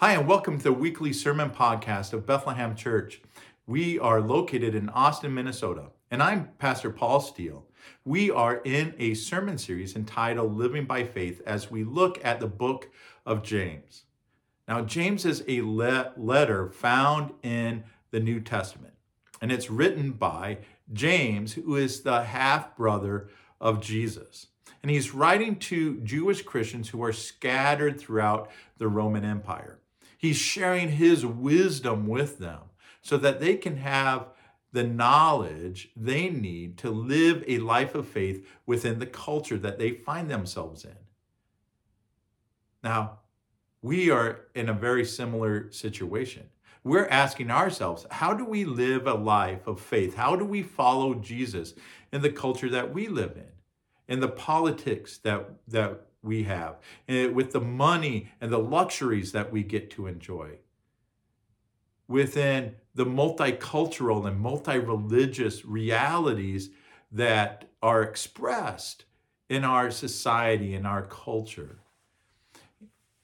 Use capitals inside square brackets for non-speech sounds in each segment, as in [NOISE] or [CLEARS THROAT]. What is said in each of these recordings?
Hi, and welcome to the weekly sermon podcast of Bethlehem Church. We are located in Austin, Minnesota, and I'm Pastor Paul Steele. We are in a sermon series entitled Living by Faith as we look at the book of James. Now, James is a le- letter found in the New Testament, and it's written by James, who is the half brother of Jesus. And he's writing to Jewish Christians who are scattered throughout the Roman Empire. He's sharing his wisdom with them so that they can have the knowledge they need to live a life of faith within the culture that they find themselves in. Now, we are in a very similar situation. We're asking ourselves, how do we live a life of faith? How do we follow Jesus in the culture that we live in, in the politics that, that we have, with the money and the luxuries that we get to enjoy, within the multicultural and multi religious realities that are expressed in our society, in our culture.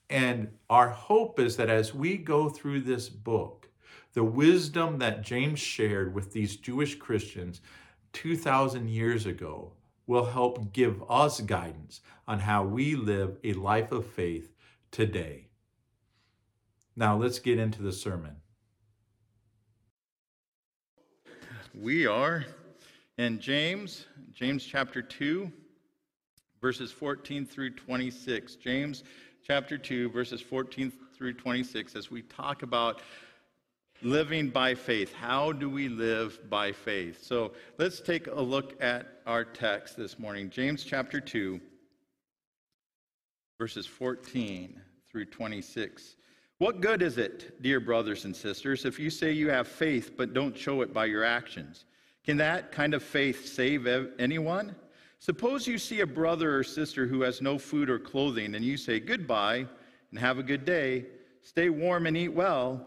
And our hope is that as we go through this book, the wisdom that James shared with these Jewish Christians 2,000 years ago will help give us guidance on how we live a life of faith today. Now, let's get into the sermon. We are in James, James chapter 2, verses 14 through 26. James chapter 2, verses 14 through 26, as we talk about living by faith. How do we live by faith? So let's take a look at our text this morning. James chapter 2, verses 14 through 26. What good is it, dear brothers and sisters, if you say you have faith but don't show it by your actions? Can that kind of faith save anyone? Suppose you see a brother or sister who has no food or clothing, and you say, Goodbye and have a good day, stay warm and eat well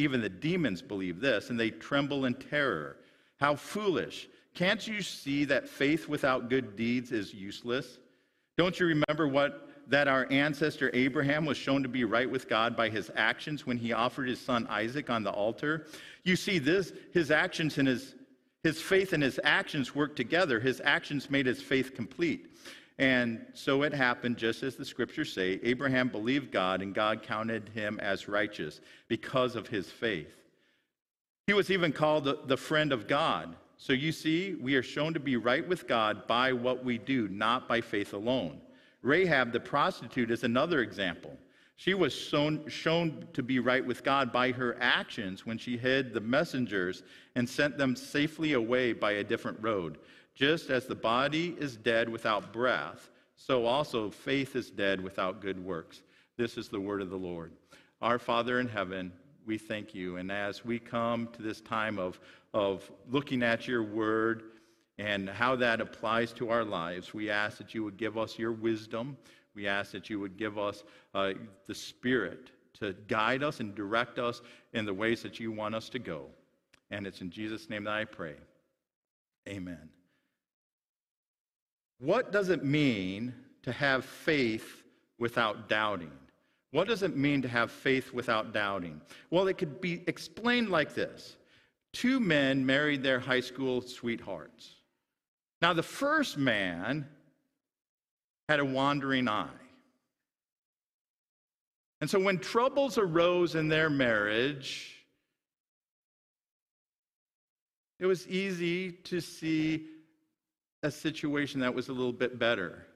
Even the demons believe this, and they tremble in terror. How foolish. Can't you see that faith without good deeds is useless? Don't you remember what that our ancestor Abraham was shown to be right with God by his actions when he offered his son Isaac on the altar? You see this his actions and his his faith and his actions worked together. His actions made his faith complete. And so it happened just as the scriptures say Abraham believed God, and God counted him as righteous because of his faith. He was even called the friend of God. So you see, we are shown to be right with God by what we do, not by faith alone. Rahab the prostitute is another example. She was shown, shown, to be right with God by her actions when she hid the messengers and sent them safely away by a different road. Just as the body is dead without breath, so also faith is dead without good works. This is the word of the Lord. Our Father in heaven, we thank you. And as we come to this time of, of looking at your word and how that applies to our lives, we ask that you would give us your wisdom. We ask that you would give us uh, the Spirit to guide us and direct us in the ways that you want us to go. And it's in Jesus' name that I pray. Amen. What does it mean to have faith without doubting? What does it mean to have faith without doubting? Well, it could be explained like this Two men married their high school sweethearts. Now, the first man had a wandering eye. And so, when troubles arose in their marriage, it was easy to see a situation that was a little bit better.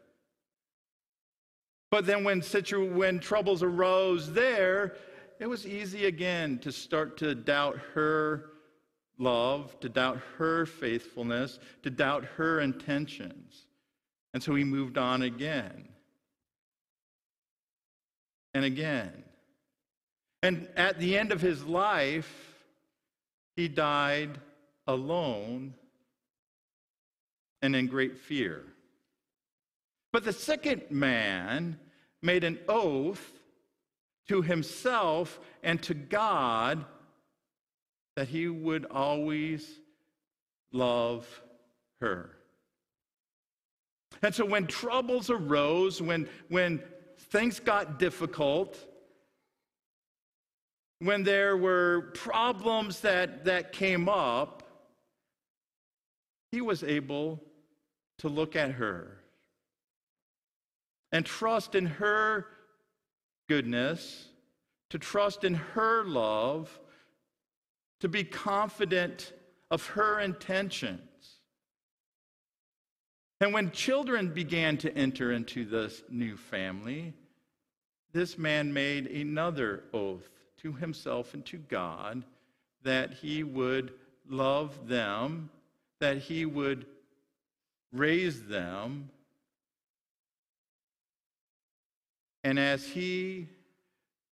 But then when, situ- when troubles arose there, it was easy again to start to doubt her love, to doubt her faithfulness, to doubt her intentions. And so he moved on again and again. And at the end of his life, he died alone and in great fear. But the second man made an oath to himself and to God that he would always love her. And so when troubles arose, when, when things got difficult, when there were problems that, that came up, he was able to look at her and trust in her goodness, to trust in her love, to be confident of her intentions. And when children began to enter into this new family, this man made another oath to himself and to God that he would love them, that he would raise them. And as he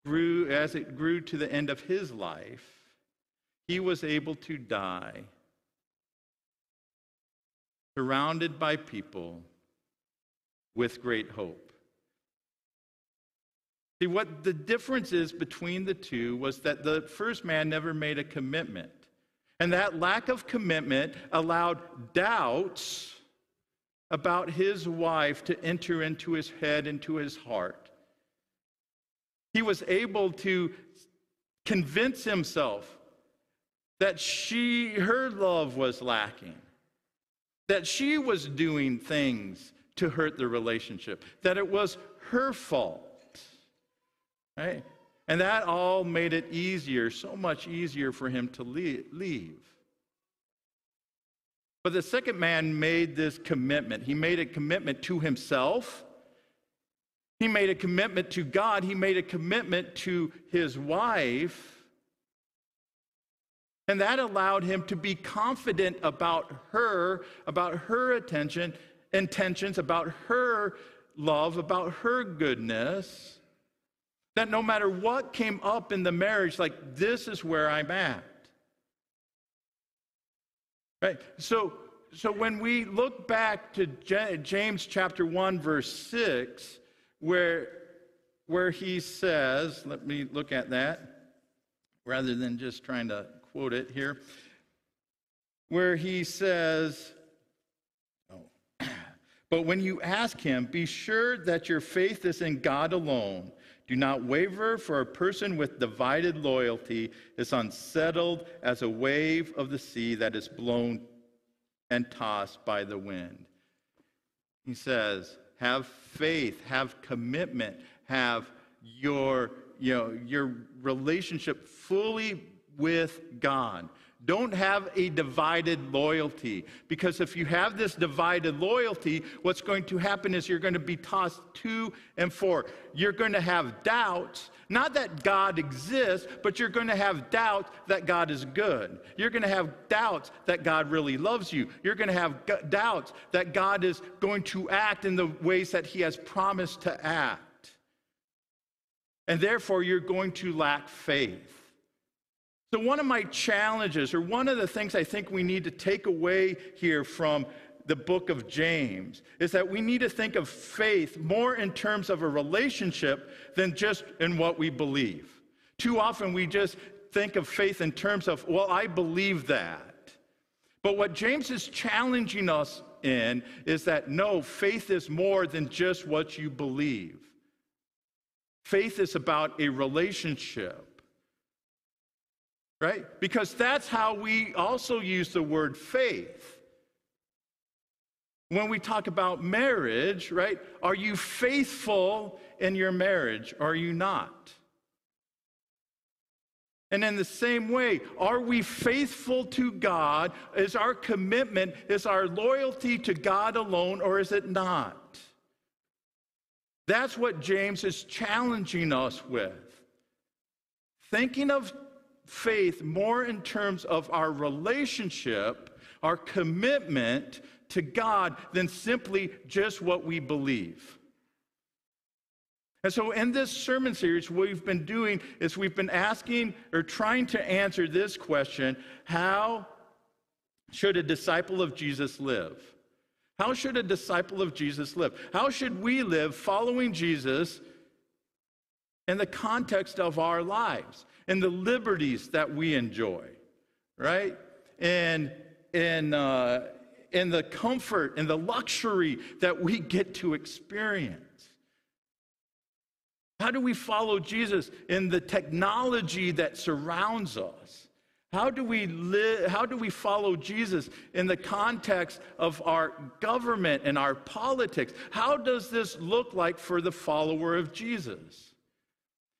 grew, as it grew to the end of his life, he was able to die surrounded by people with great hope. See, what the difference is between the two was that the first man never made a commitment. And that lack of commitment allowed doubts about his wife to enter into his head, into his heart. He was able to convince himself that she, her love was lacking that she was doing things to hurt the relationship, that it was her fault. Right? And that all made it easier, so much easier for him to leave. But the second man made this commitment. He made a commitment to himself. He made a commitment to God. He made a commitment to his wife. And that allowed him to be confident about her, about her attention, intentions, about her love, about her goodness. That no matter what came up in the marriage, like, this is where I'm at. Right? So, so when we look back to James chapter 1, verse 6, where, where he says, let me look at that rather than just trying to quote it here, where he says, oh, [CLEARS THROAT] but when you ask him, be sure that your faith is in God alone. Do not waver, for a person with divided loyalty is unsettled as a wave of the sea that is blown and tossed by the wind. He says, have faith, have commitment, have your, you know, your relationship fully with God. Don't have a divided loyalty. Because if you have this divided loyalty, what's going to happen is you're going to be tossed to and fro. You're going to have doubts, not that God exists, but you're going to have doubts that God is good. You're going to have doubts that God really loves you. You're going to have doubts that God is going to act in the ways that He has promised to act. And therefore, you're going to lack faith. So, one of my challenges, or one of the things I think we need to take away here from the book of James, is that we need to think of faith more in terms of a relationship than just in what we believe. Too often we just think of faith in terms of, well, I believe that. But what James is challenging us in is that no, faith is more than just what you believe. Faith is about a relationship right? Because that's how we also use the word faith. When we talk about marriage, right? Are you faithful in your marriage? Are you not? And in the same way, are we faithful to God? Is our commitment, is our loyalty to God alone, or is it not? That's what James is challenging us with. Thinking of faith more in terms of our relationship, our commitment to God, than simply just what we believe. And so, in this sermon series, what we've been doing is we've been asking or trying to answer this question How should a disciple of Jesus live? How should a disciple of Jesus live? How should we live following Jesus in the context of our lives, in the liberties that we enjoy, right? And in, uh, in the comfort and the luxury that we get to experience. How do we follow Jesus in the technology that surrounds us? How do we live, how do we follow Jesus in the context of our government and our politics? How does this look like for the follower of Jesus?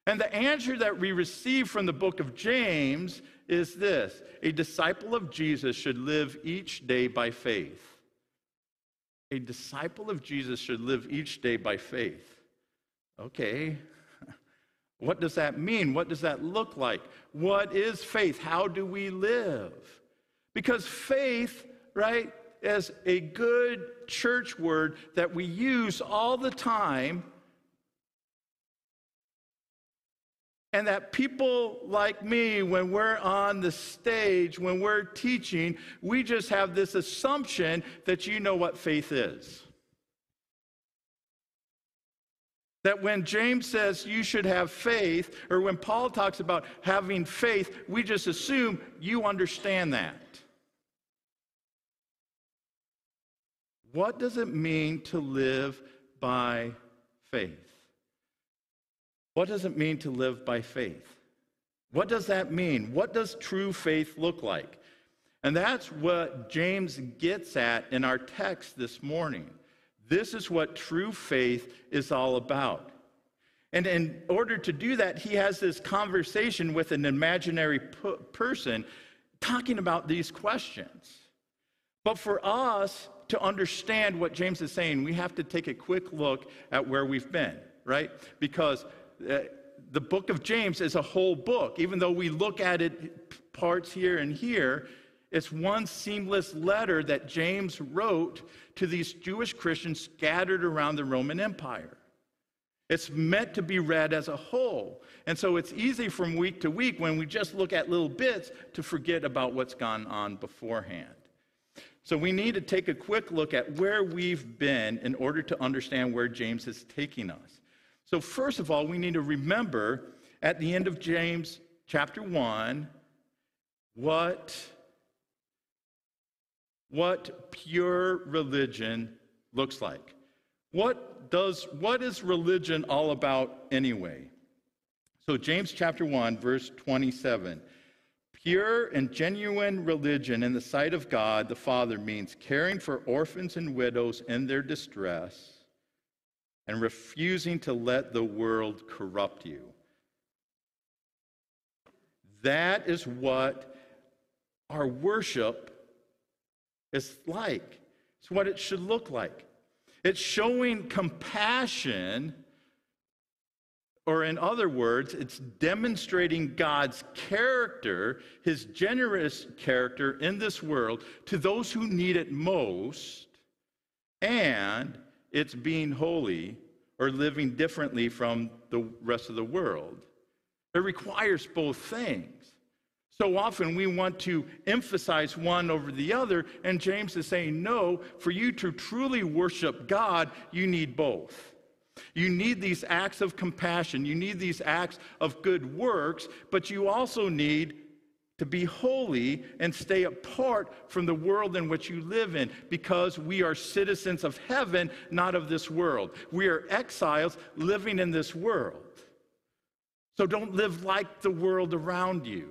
And the answer that we receive from the book of James is this a disciple of Jesus should live each day by faith. A disciple of Jesus should live each day by faith. Okay. [LAUGHS] What does that mean? What does that look like? What is faith? How do we live? Because faith, right, is a good church word that we use all the time And that people like me, when we're on the stage, when we're teaching, we just have this assumption that you know what faith is. That when James says you should have faith, or when Paul talks about having faith, we just assume you understand that. What does it mean to live by faith? What does it mean to live by faith? What does that mean? What does true faith look like? And that's what James gets at in our text this morning. This is what true faith is all about. And in order to do that, he has this conversation with an imaginary person talking about these questions. But for us to understand what James is saying, we have to take a quick look at where we've been, right? Because uh, the book of James is a whole book. Even though we look at it parts here and here, it's one seamless letter that James wrote to these Jewish Christians scattered around the Roman Empire. It's meant to be read as a whole. And so it's easy from week to week when we just look at little bits to forget about what's gone on beforehand. So we need to take a quick look at where we've been in order to understand where James is taking us. So, first of all, we need to remember at the end of James chapter 1 what, what pure religion looks like. What, does, what is religion all about anyway? So, James chapter 1, verse 27. Pure and genuine religion in the sight of God the Father means caring for orphans and widows in their distress and refusing to let the world corrupt you. That is what our worship is like. It's what it should look like. It's showing compassion, or in other words, it's demonstrating God's character, his generous character in this world to those who need it most, and it's being holy or living differently from the rest of the world. It requires both things. So often we want to emphasize one over the other, and James is saying, no, for you to truly worship God, you need both. You need these acts of compassion, you need these acts of good works, but you also need to be holy and stay apart from the world in which you live in because we are citizens of heaven, not of this world. We are exiles living in this world. So don't live like the world around you.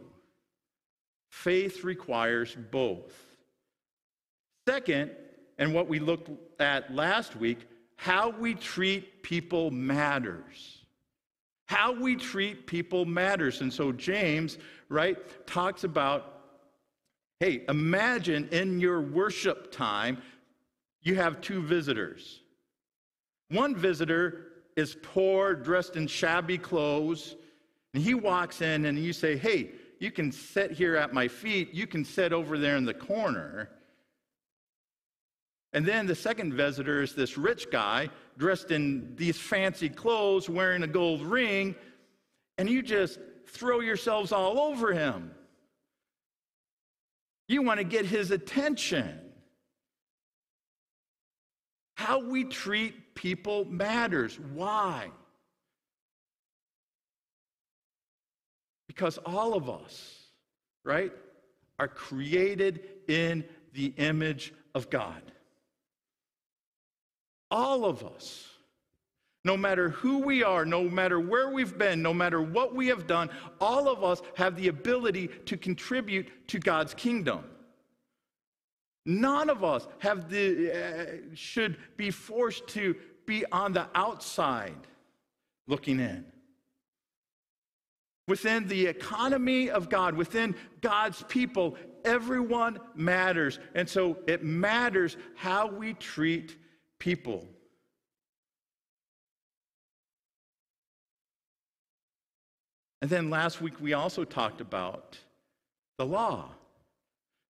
Faith requires both. Second, and what we looked at last week, how we treat people matters. How we treat people matters. And so James, right, talks about hey, imagine in your worship time, you have two visitors. One visitor is poor, dressed in shabby clothes, and he walks in and you say, hey, you can sit here at my feet, you can sit over there in the corner. And then the second visitor is this rich guy dressed in these fancy clothes, wearing a gold ring, and you just throw yourselves all over him. You want to get his attention. How we treat people matters. Why? Because all of us, right, are created in the image of God. All of us, no matter who we are, no matter where we've been, no matter what we have done, all of us have the ability to contribute to God's kingdom. None of us have the, uh, should be forced to be on the outside looking in. Within the economy of God, within God's people, everyone matters. And so it matters how we treat people. And then last week we also talked about the law.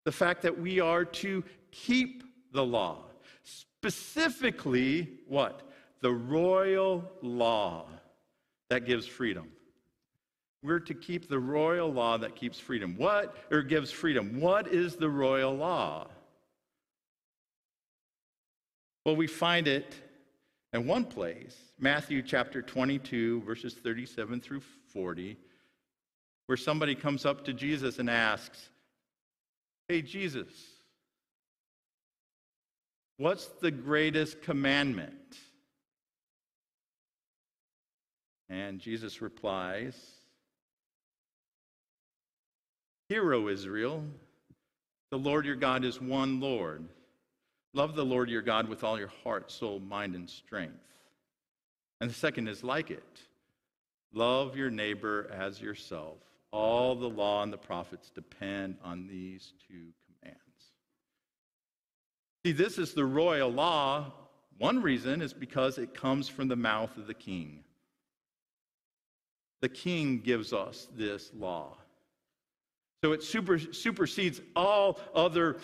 The fact that we are to keep the law. Specifically, what? The royal law that gives freedom. We're to keep the royal law that keeps freedom. What, or gives freedom? What is the royal law? Well, we find it in one place, Matthew chapter 22, verses 37 through 40, where somebody comes up to Jesus and asks, Hey, Jesus, what's the greatest commandment? And Jesus replies, Hear, O Israel, the Lord your God is one Lord. Love the Lord your God with all your heart, soul, mind, and strength. And the second is like it love your neighbor as yourself. All the law and the prophets depend on these two commands. See, this is the royal law. One reason is because it comes from the mouth of the king. The king gives us this law. So it super, supersedes all other,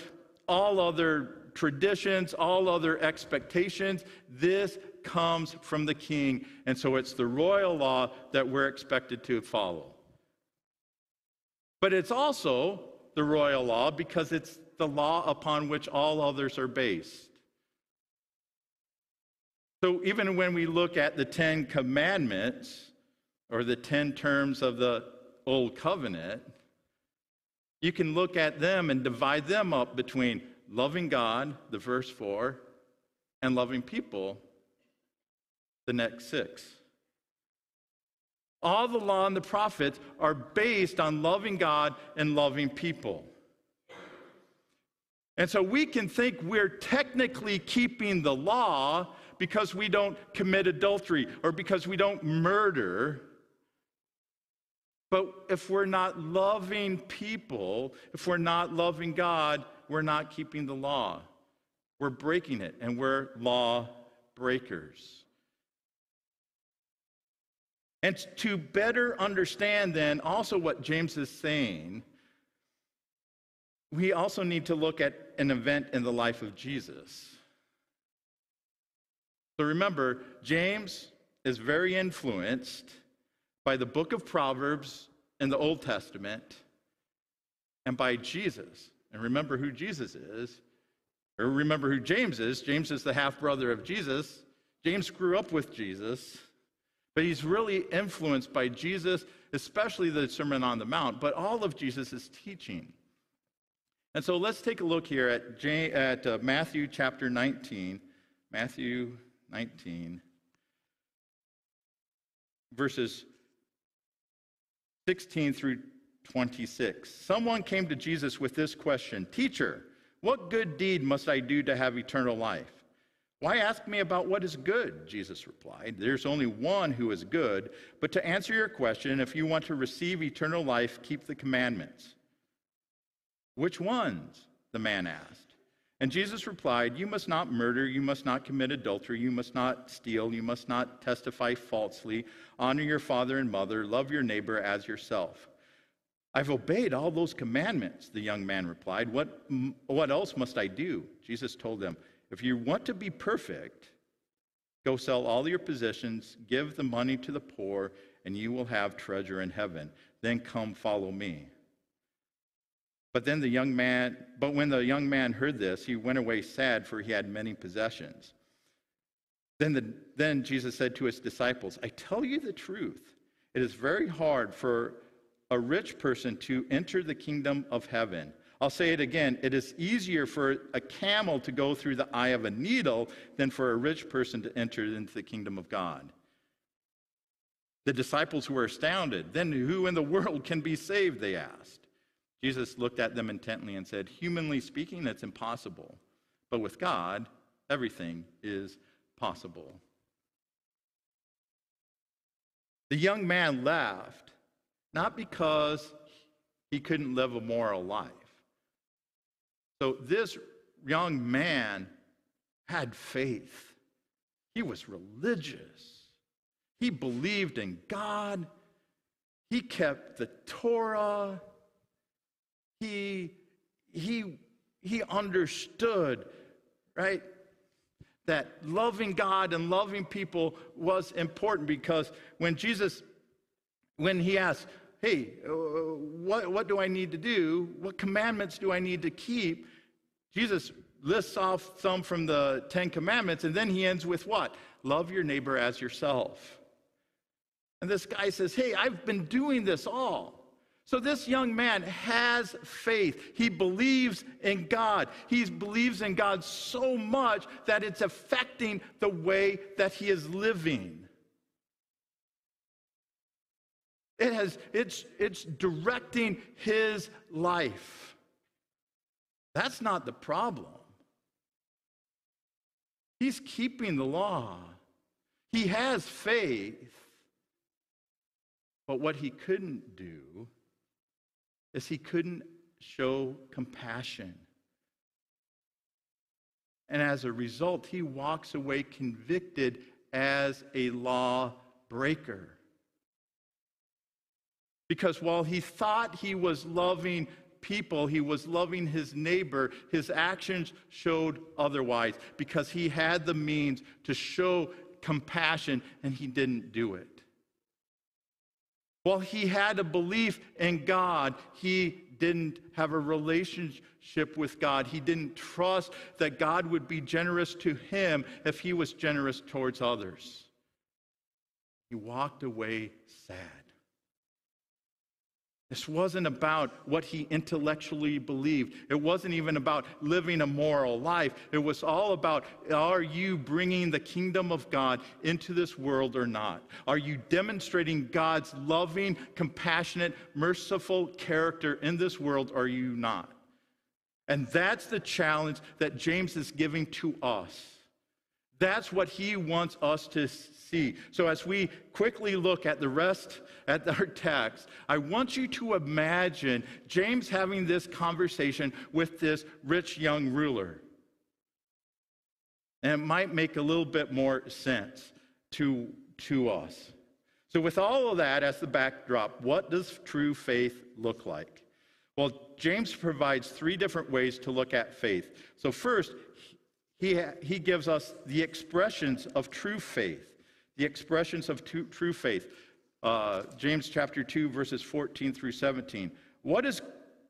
all other traditions, all other expectations. This comes from the king. And so it's the royal law that we're expected to follow. But it's also the royal law because it's the law upon which all others are based. So even when we look at the Ten Commandments or the Ten Terms of the Old Covenant, you can look at them and divide them up between loving God, the verse 4, and loving people, the next six. All the law and the prophets are based on loving God and loving people. And so we can think we're technically keeping the law because we don't commit adultery or because we don't murder. But if we're not loving people, if we're not loving God, we're not keeping the law. We're breaking it, and we're law breakers. And to better understand, then, also what James is saying, we also need to look at an event in the life of Jesus. So remember, James is very influenced by the book of Proverbs in the Old Testament and by Jesus. And remember who Jesus is, or remember who James is. James is the half brother of Jesus. James grew up with Jesus. But he's really influenced by Jesus, especially the Sermon on the Mount, but all of Jesus' teaching. And so let's take a look here at, J- at uh, Matthew chapter 19. Matthew 19, verses 16 through 26. Someone came to Jesus with this question Teacher, what good deed must I do to have eternal life? Why ask me about what is good? Jesus replied. There's only one who is good. But to answer your question, if you want to receive eternal life, keep the commandments. Which ones? The man asked. And Jesus replied, You must not murder, you must not commit adultery, you must not steal, you must not testify falsely, honor your father and mother, love your neighbor as yourself. I've obeyed all those commandments, the young man replied. What, what else must I do? Jesus told them, If you want to be perfect, go sell all your possessions, give the money to the poor, and you will have treasure in heaven. Then come follow me. But then the young man, but when the young man heard this, he went away sad, for he had many possessions. Then, the, then Jesus said to his disciples, I tell you the truth. It is very hard for a rich person to enter the kingdom of heaven. I'll say it again. It is easier for a camel to go through the eye of a needle than for a rich person to enter into the kingdom of God. The disciples were astounded. Then who in the world can be saved? They asked. Jesus looked at them intently and said, Humanly speaking, that's impossible. But with God, everything is possible. The young man laughed, not because he couldn't live a moral life. So this young man had faith, he was religious. He believed in God. He kept the Torah. He, he, he understood, right, that loving God and loving people was important because when Jesus, when he asked, hey, uh, what, what do I need to do? What commandments do I need to keep? Jesus lists off some from the Ten Commandments, and then he ends with what? Love your neighbor as yourself. And this guy says, Hey, I've been doing this all. So this young man has faith. He believes in God. He believes in God so much that it's affecting the way that he is living. It has, it's, it's directing his life. That's not the problem. He's keeping the law. He has faith. But what he couldn't do is he couldn't show compassion. And as a result, he walks away convicted as a law breaker. Because while he thought he was loving people, he was loving his neighbor, his actions showed otherwise because he had the means to show compassion and he didn't do it. While he had a belief in God, he didn't have a relationship with God. He didn't trust that God would be generous to him if he was generous towards others. He walked away sad. This wasn't about what he intellectually believed. It wasn't even about living a moral life. It was all about are you bringing the kingdom of God into this world or not? Are you demonstrating God's loving, compassionate, merciful character in this world or are you not? And that's the challenge that James is giving to us. That's what he wants us to see. So, as we quickly look at the rest at our text, I want you to imagine James having this conversation with this rich young ruler. And it might make a little bit more sense to, to us. So, with all of that as the backdrop, what does true faith look like? Well, James provides three different ways to look at faith. So, first, he, he gives us the expressions of true faith. The expressions of true, faith. Uh, James chapter 2, verses 14 through 17. What, is,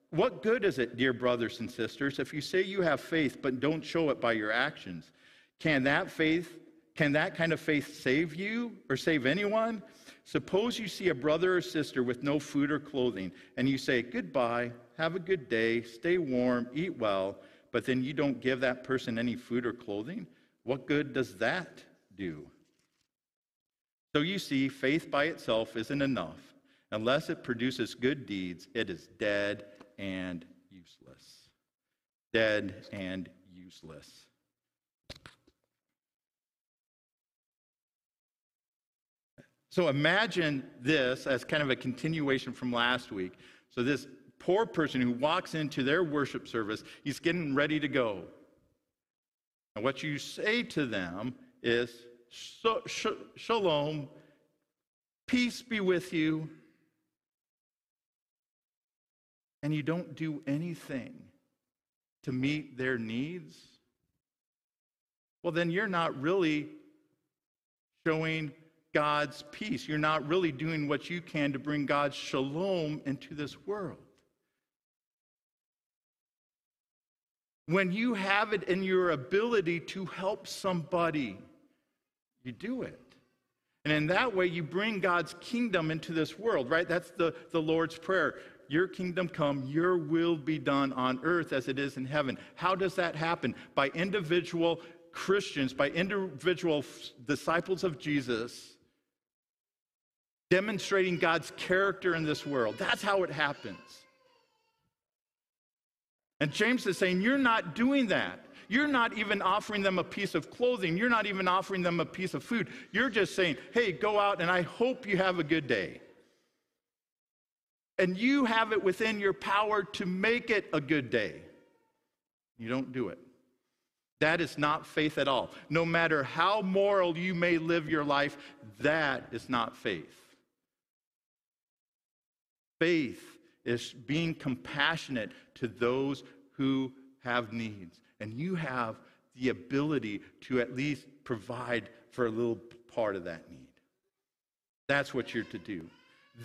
what good is it, dear brothers and sisters, if you say you have faith but don't show it by your actions? Can that faith, can that kind of faith save you or save anyone? Suppose you see a brother or sister with no food or clothing, and you say, Goodbye, have a good day, stay warm, eat well but then you don't give that person any food or clothing, what good does that do? So you see, faith by itself isn't enough. Unless it produces good deeds, it is dead and useless. Dead and useless. So imagine this as kind of a continuation from last week. So this poor person who walks into their worship service, he's getting ready to go. And what you say to them is, Shalom, peace be with you. And you don't do anything to meet their needs. well, then you're not really showing God's peace. You're not really doing what you can to bring God's shalom into this world. When you have it in your ability to help somebody, you do it. And in that way, you bring God's kingdom into this world, right? That's the, the Lord's Prayer. Your kingdom come, your will be done on earth as it is in heaven. How does that happen? By individual Christians, by individual disciples of Jesus, demonstrating God's character in this world. That's how it happens. And James is saying, You're not doing that. You're not even offering them a piece of clothing. You're not even offering them a piece of food. You're just saying, Hey, go out and I hope you have a good day. And you have it within your power to make it a good day. You don't do it. That is not faith at all. No matter how moral you may live your life, that is not faith. Faith is being compassionate to those who have needs. And you have the ability to at least provide for a little part of that need. That's what you're to do.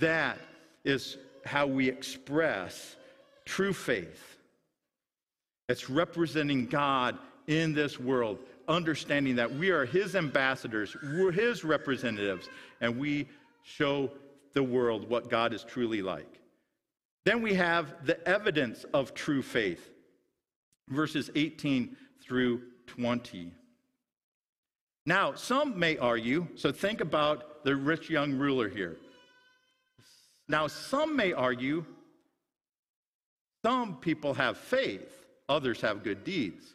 That is how we express true faith. It's representing God in this world, understanding that we are His ambassadors, we're His representatives, and we show the world what God is truly like. Then we have the evidence of true faith, verses 18 through 20. Now, some may argue, so think about the rich young ruler here. Now, some may argue some people have faith, others have good deeds.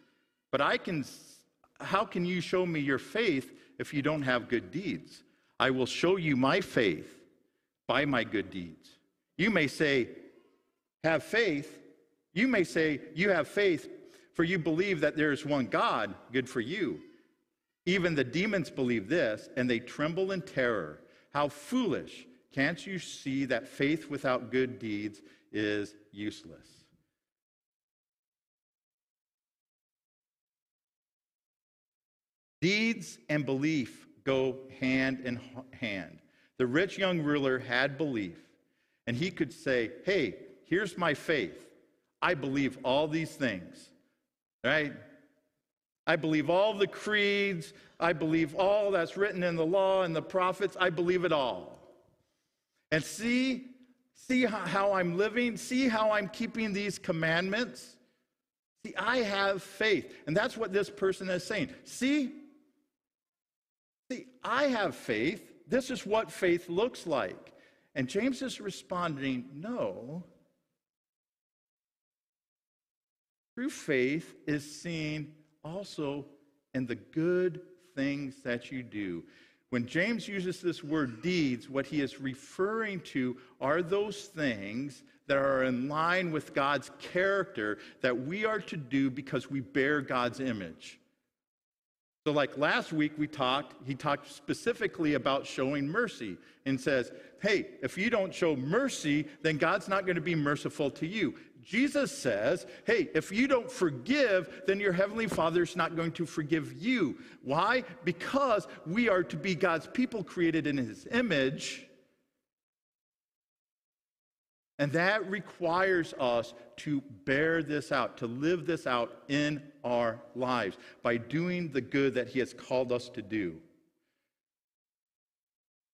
But I can, how can you show me your faith if you don't have good deeds? I will show you my faith by my good deeds. You may say, have faith, you may say, You have faith, for you believe that there is one God. Good for you. Even the demons believe this, and they tremble in terror. How foolish! Can't you see that faith without good deeds is useless? Deeds and belief go hand in hand. The rich young ruler had belief, and he could say, Hey, Here's my faith. I believe all these things, right? I believe all the creeds. I believe all that's written in the law and the prophets. I believe it all. And see, see how I'm living. See how I'm keeping these commandments. See, I have faith. And that's what this person is saying. See, see, I have faith. This is what faith looks like. And James is responding, no, True faith is seen also in the good things that you do. When James uses this word deeds, what he is referring to are those things that are in line with God's character that we are to do because we bear God's image. So, like last week, we talked, he talked specifically about showing mercy and says, hey, if you don't show mercy, then God's not going to be merciful to you. Jesus says, hey, if you don't forgive, then your heavenly Father's not going to forgive you. Why? Because we are to be God's people created in his image. And that requires us to bear this out, to live this out in our lives by doing the good that he has called us to do.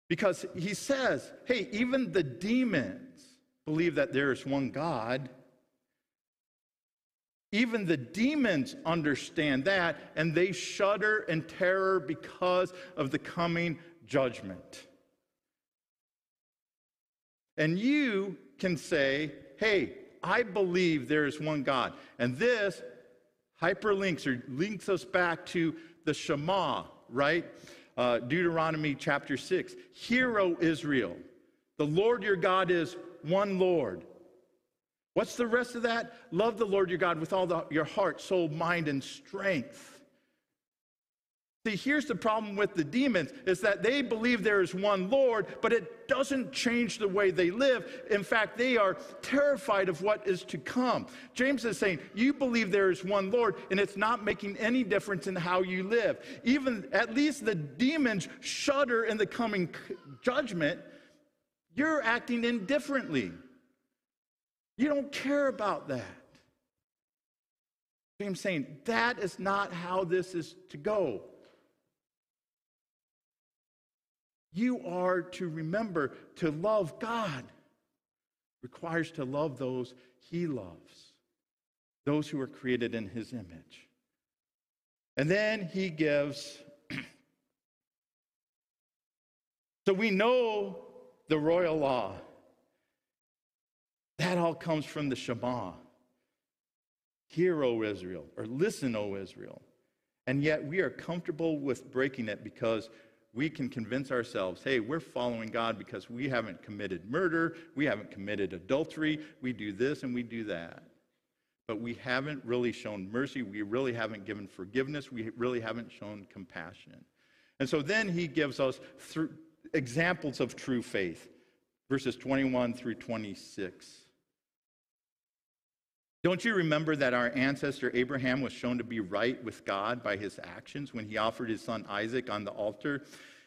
Because he says, hey, even the demons believe that there is one God. Even the demons understand that, and they shudder in terror because of the coming judgment. And you can say, hey, I believe there is one God. And this hyperlinks or links us back to the Shema, right? Uh, Deuteronomy chapter 6. Hear, O Israel, the Lord your God is one Lord. What's the rest of that? Love the Lord your God with all the, your heart, soul, mind, and strength. See, here's the problem with the demons is that they believe there is one Lord, but it doesn't change the way they live. In fact, they are terrified of what is to come. James is saying, You believe there is one Lord, and it's not making any difference in how you live. Even at least the demons shudder in the coming judgment. You're acting indifferently. You don't care about that. James saying, That is not how this is to go. You are to remember to love God requires to love those he loves, those who are created in his image. And then he gives. [CLEARS THROAT] so we know the royal law. That all comes from the Shema. Hear, O Israel, or listen, O Israel. And yet we are comfortable with breaking it because we can convince ourselves, hey, we're following God because we haven't committed murder, we haven't committed adultery, we do this and we do that. But we haven't really shown mercy, we really haven't given forgiveness, we really haven't shown compassion. And so then he gives us th- examples of true faith, verses 21 through 26. Don't you remember that our ancestor Abraham was shown to be right with God by his actions when he offered his son Isaac on the altar?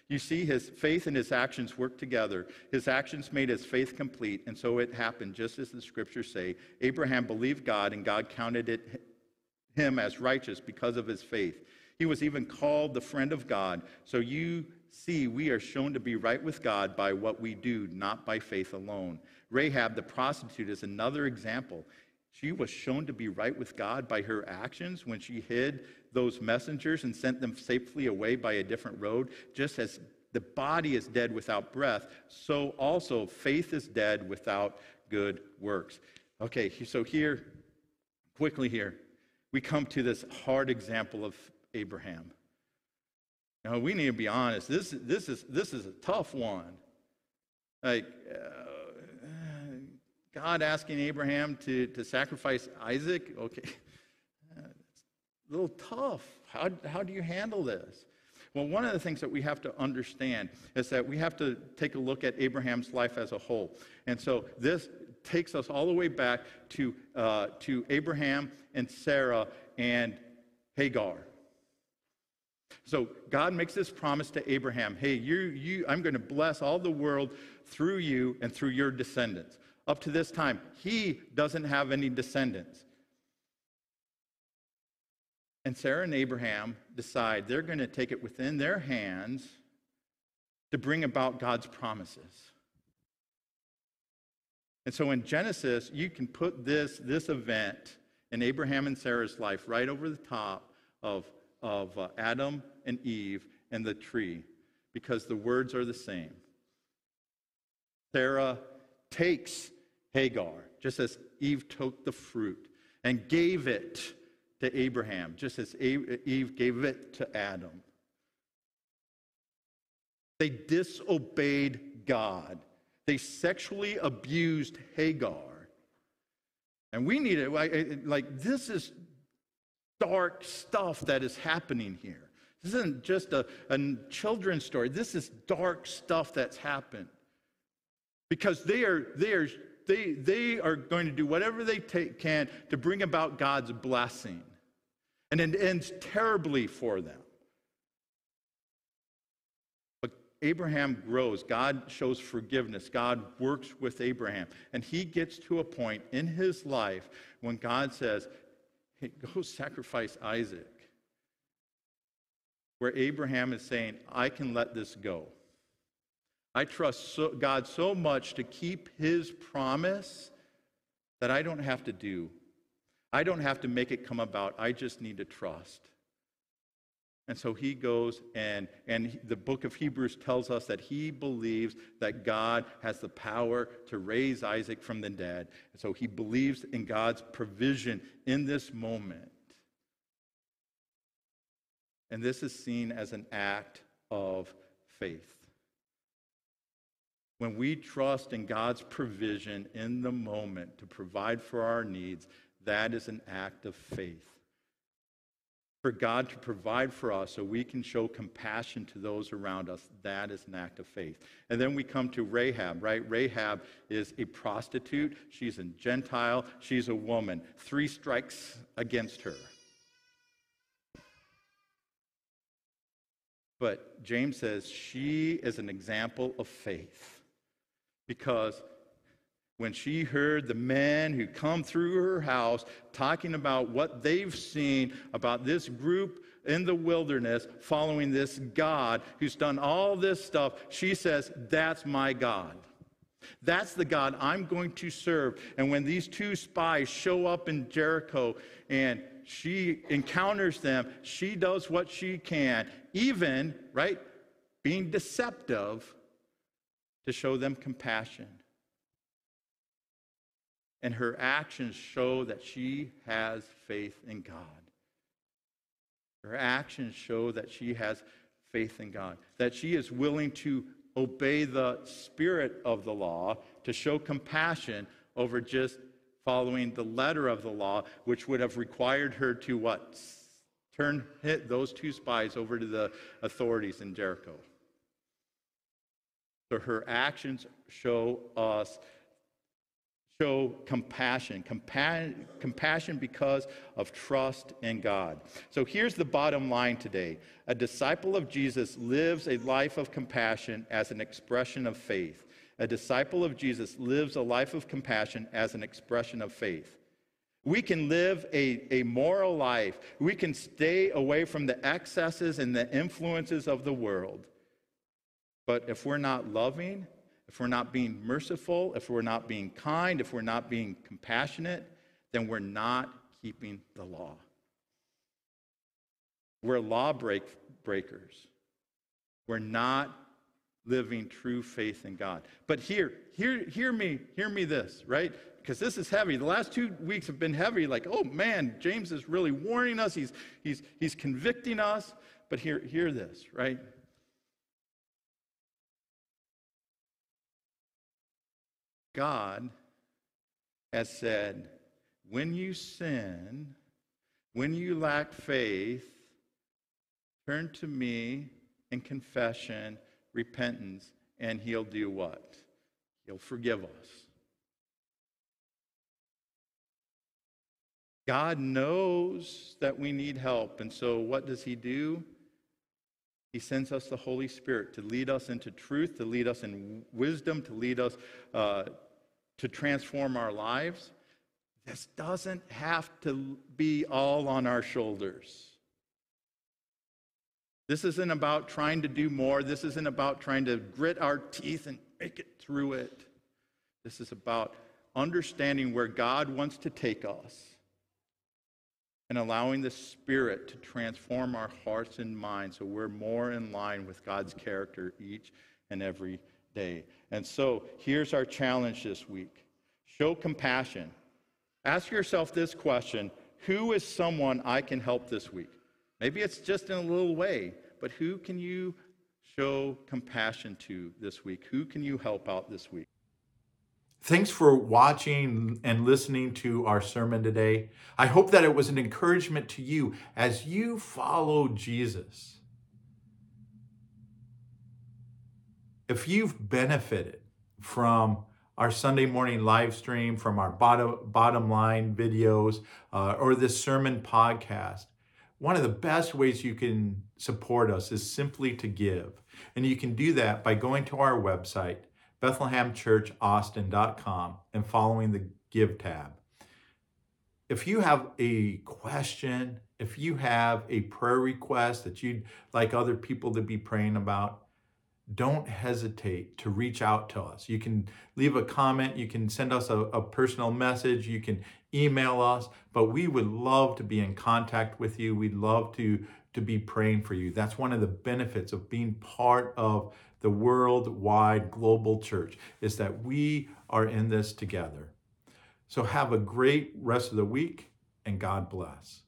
You see, his faith and his actions worked together. His actions made his faith complete, and so it happened just as the scriptures say. Abraham believed God, and God counted it, him as righteous because of his faith. He was even called the friend of God. So you see, we are shown to be right with God by what we do, not by faith alone. Rahab the prostitute is another example. She was shown to be right with God by her actions when she hid those messengers and sent them safely away by a different road. Just as the body is dead without breath, so also faith is dead without good works. Okay, so here, quickly here, we come to this hard example of Abraham. Now, we need to be honest. This, this, is, this is a tough one. Like, uh, God asking Abraham to, to sacrifice Isaac, okay, [LAUGHS] it's a little tough. How, how do you handle this? Well, one of the things that we have to understand is that we have to take a look at Abraham's life as a whole. And so this takes us all the way back to, uh, to Abraham and Sarah and Hagar. So God makes this promise to Abraham hey, you, you, I'm going to bless all the world through you and through your descendants up to this time. He doesn't have any descendants. And Sarah and Abraham decide they're going to take it within their hands to bring about God's promises. And so in Genesis, you can put this, this event in Abraham and Sarah's life right over the top of, of uh, Adam and Eve and the tree because the words are the same. Sarah takes Hagar, just as Eve took the fruit and gave it to Abraham, just as Eve gave it to Adam. They disobeyed God. They sexually abused Hagar. And we need it. Like, this is dark stuff that is happening here. This isn't just a, a children's story. This is dark stuff that's happened. Because they are, they are they, they are going to do whatever they take, can to bring about God's blessing. And it ends terribly for them. But Abraham grows. God shows forgiveness. God works with Abraham. And he gets to a point in his life when God says, hey, go sacrifice Isaac. Where Abraham is saying, I can let this go. I trust so, God so much to keep his promise that I don't have to do. I don't have to make it come about. I just need to trust. And so he goes, and, and the book of Hebrews tells us that he believes that God has the power to raise Isaac from the dead. And so he believes in God's provision in this moment. And this is seen as an act of faith. When we trust in God's provision in the moment to provide for our needs, that is an act of faith. for God to provide for us so we can show compassion to those around us. That is an act of faith. And then we come to Rahab, right? Rahab is a prostitute. She's a Gentile. She's a woman. Three strikes against her. But James says she is an example of faith because when she heard the men who come through her house talking about what they've seen about this group in the wilderness following this God who's done all this stuff, she says, That's my God. That's the God I'm going to serve. And when these two spies show up in Jericho and she encounters them, she does what she can, even, right, being deceptive to show them compassion and her actions show that she has faith in God. Her actions show that she has faith in God, that she is willing to obey the spirit of the law, to show compassion over just following the letter of the law, which would have required her to what? Turn hit those two spies over to the authorities in Jericho. So her actions show us show compassion. Compa- compassion because of trust in God. So here's the bottom line today a disciple of Jesus lives a life of compassion as an expression of faith. A disciple of Jesus lives a life of compassion as an expression of faith. We can live a, a moral life. We can stay away from the excesses and the influences of the world. But if we're not loving, if we're not being merciful, if we're not being kind, if we're not being compassionate, then we're not keeping the law. We're law break, breakers. We're not living true faith in God. But here, hear, hear me, hear me this, right? Because this is heavy. The last two weeks have been heavy. Like, oh man, James is really warning us. He's, he's, he's convicting us. But hear, hear this, right? God has said, when you sin, when you lack faith, turn to me in confession, repentance, and he'll do what? He'll forgive us. God knows that we need help, and so what does he do? He sends us the Holy Spirit to lead us into truth, to lead us in wisdom, to lead us uh, to transform our lives. This doesn't have to be all on our shoulders. This isn't about trying to do more. This isn't about trying to grit our teeth and make it through it. This is about understanding where God wants to take us and allowing the Spirit to transform our hearts and minds so we're more in line with God's character each and every day. And so here's our challenge this week show compassion. Ask yourself this question Who is someone I can help this week? Maybe it's just in a little way, but who can you show compassion to this week? Who can you help out this week? Thanks for watching and listening to our sermon today. I hope that it was an encouragement to you as you follow Jesus. If you've benefited from our Sunday morning live stream, from our bottom, bottom line videos, uh, or this sermon podcast, one of the best ways you can support us is simply to give. And you can do that by going to our website, BethlehemChurchAustin.com and following the Give tab. If you have a question, if you have a prayer request that you'd like other people to be praying about, don't hesitate to reach out to us. You can leave a comment, you can send us a, a, personal message, you can email us, but we would love to be in contact with you. We'd love to, to be praying for you. That's one of the benefits of being part of the worldwide global church is that we are in this together. So have a great rest of the week and God bless.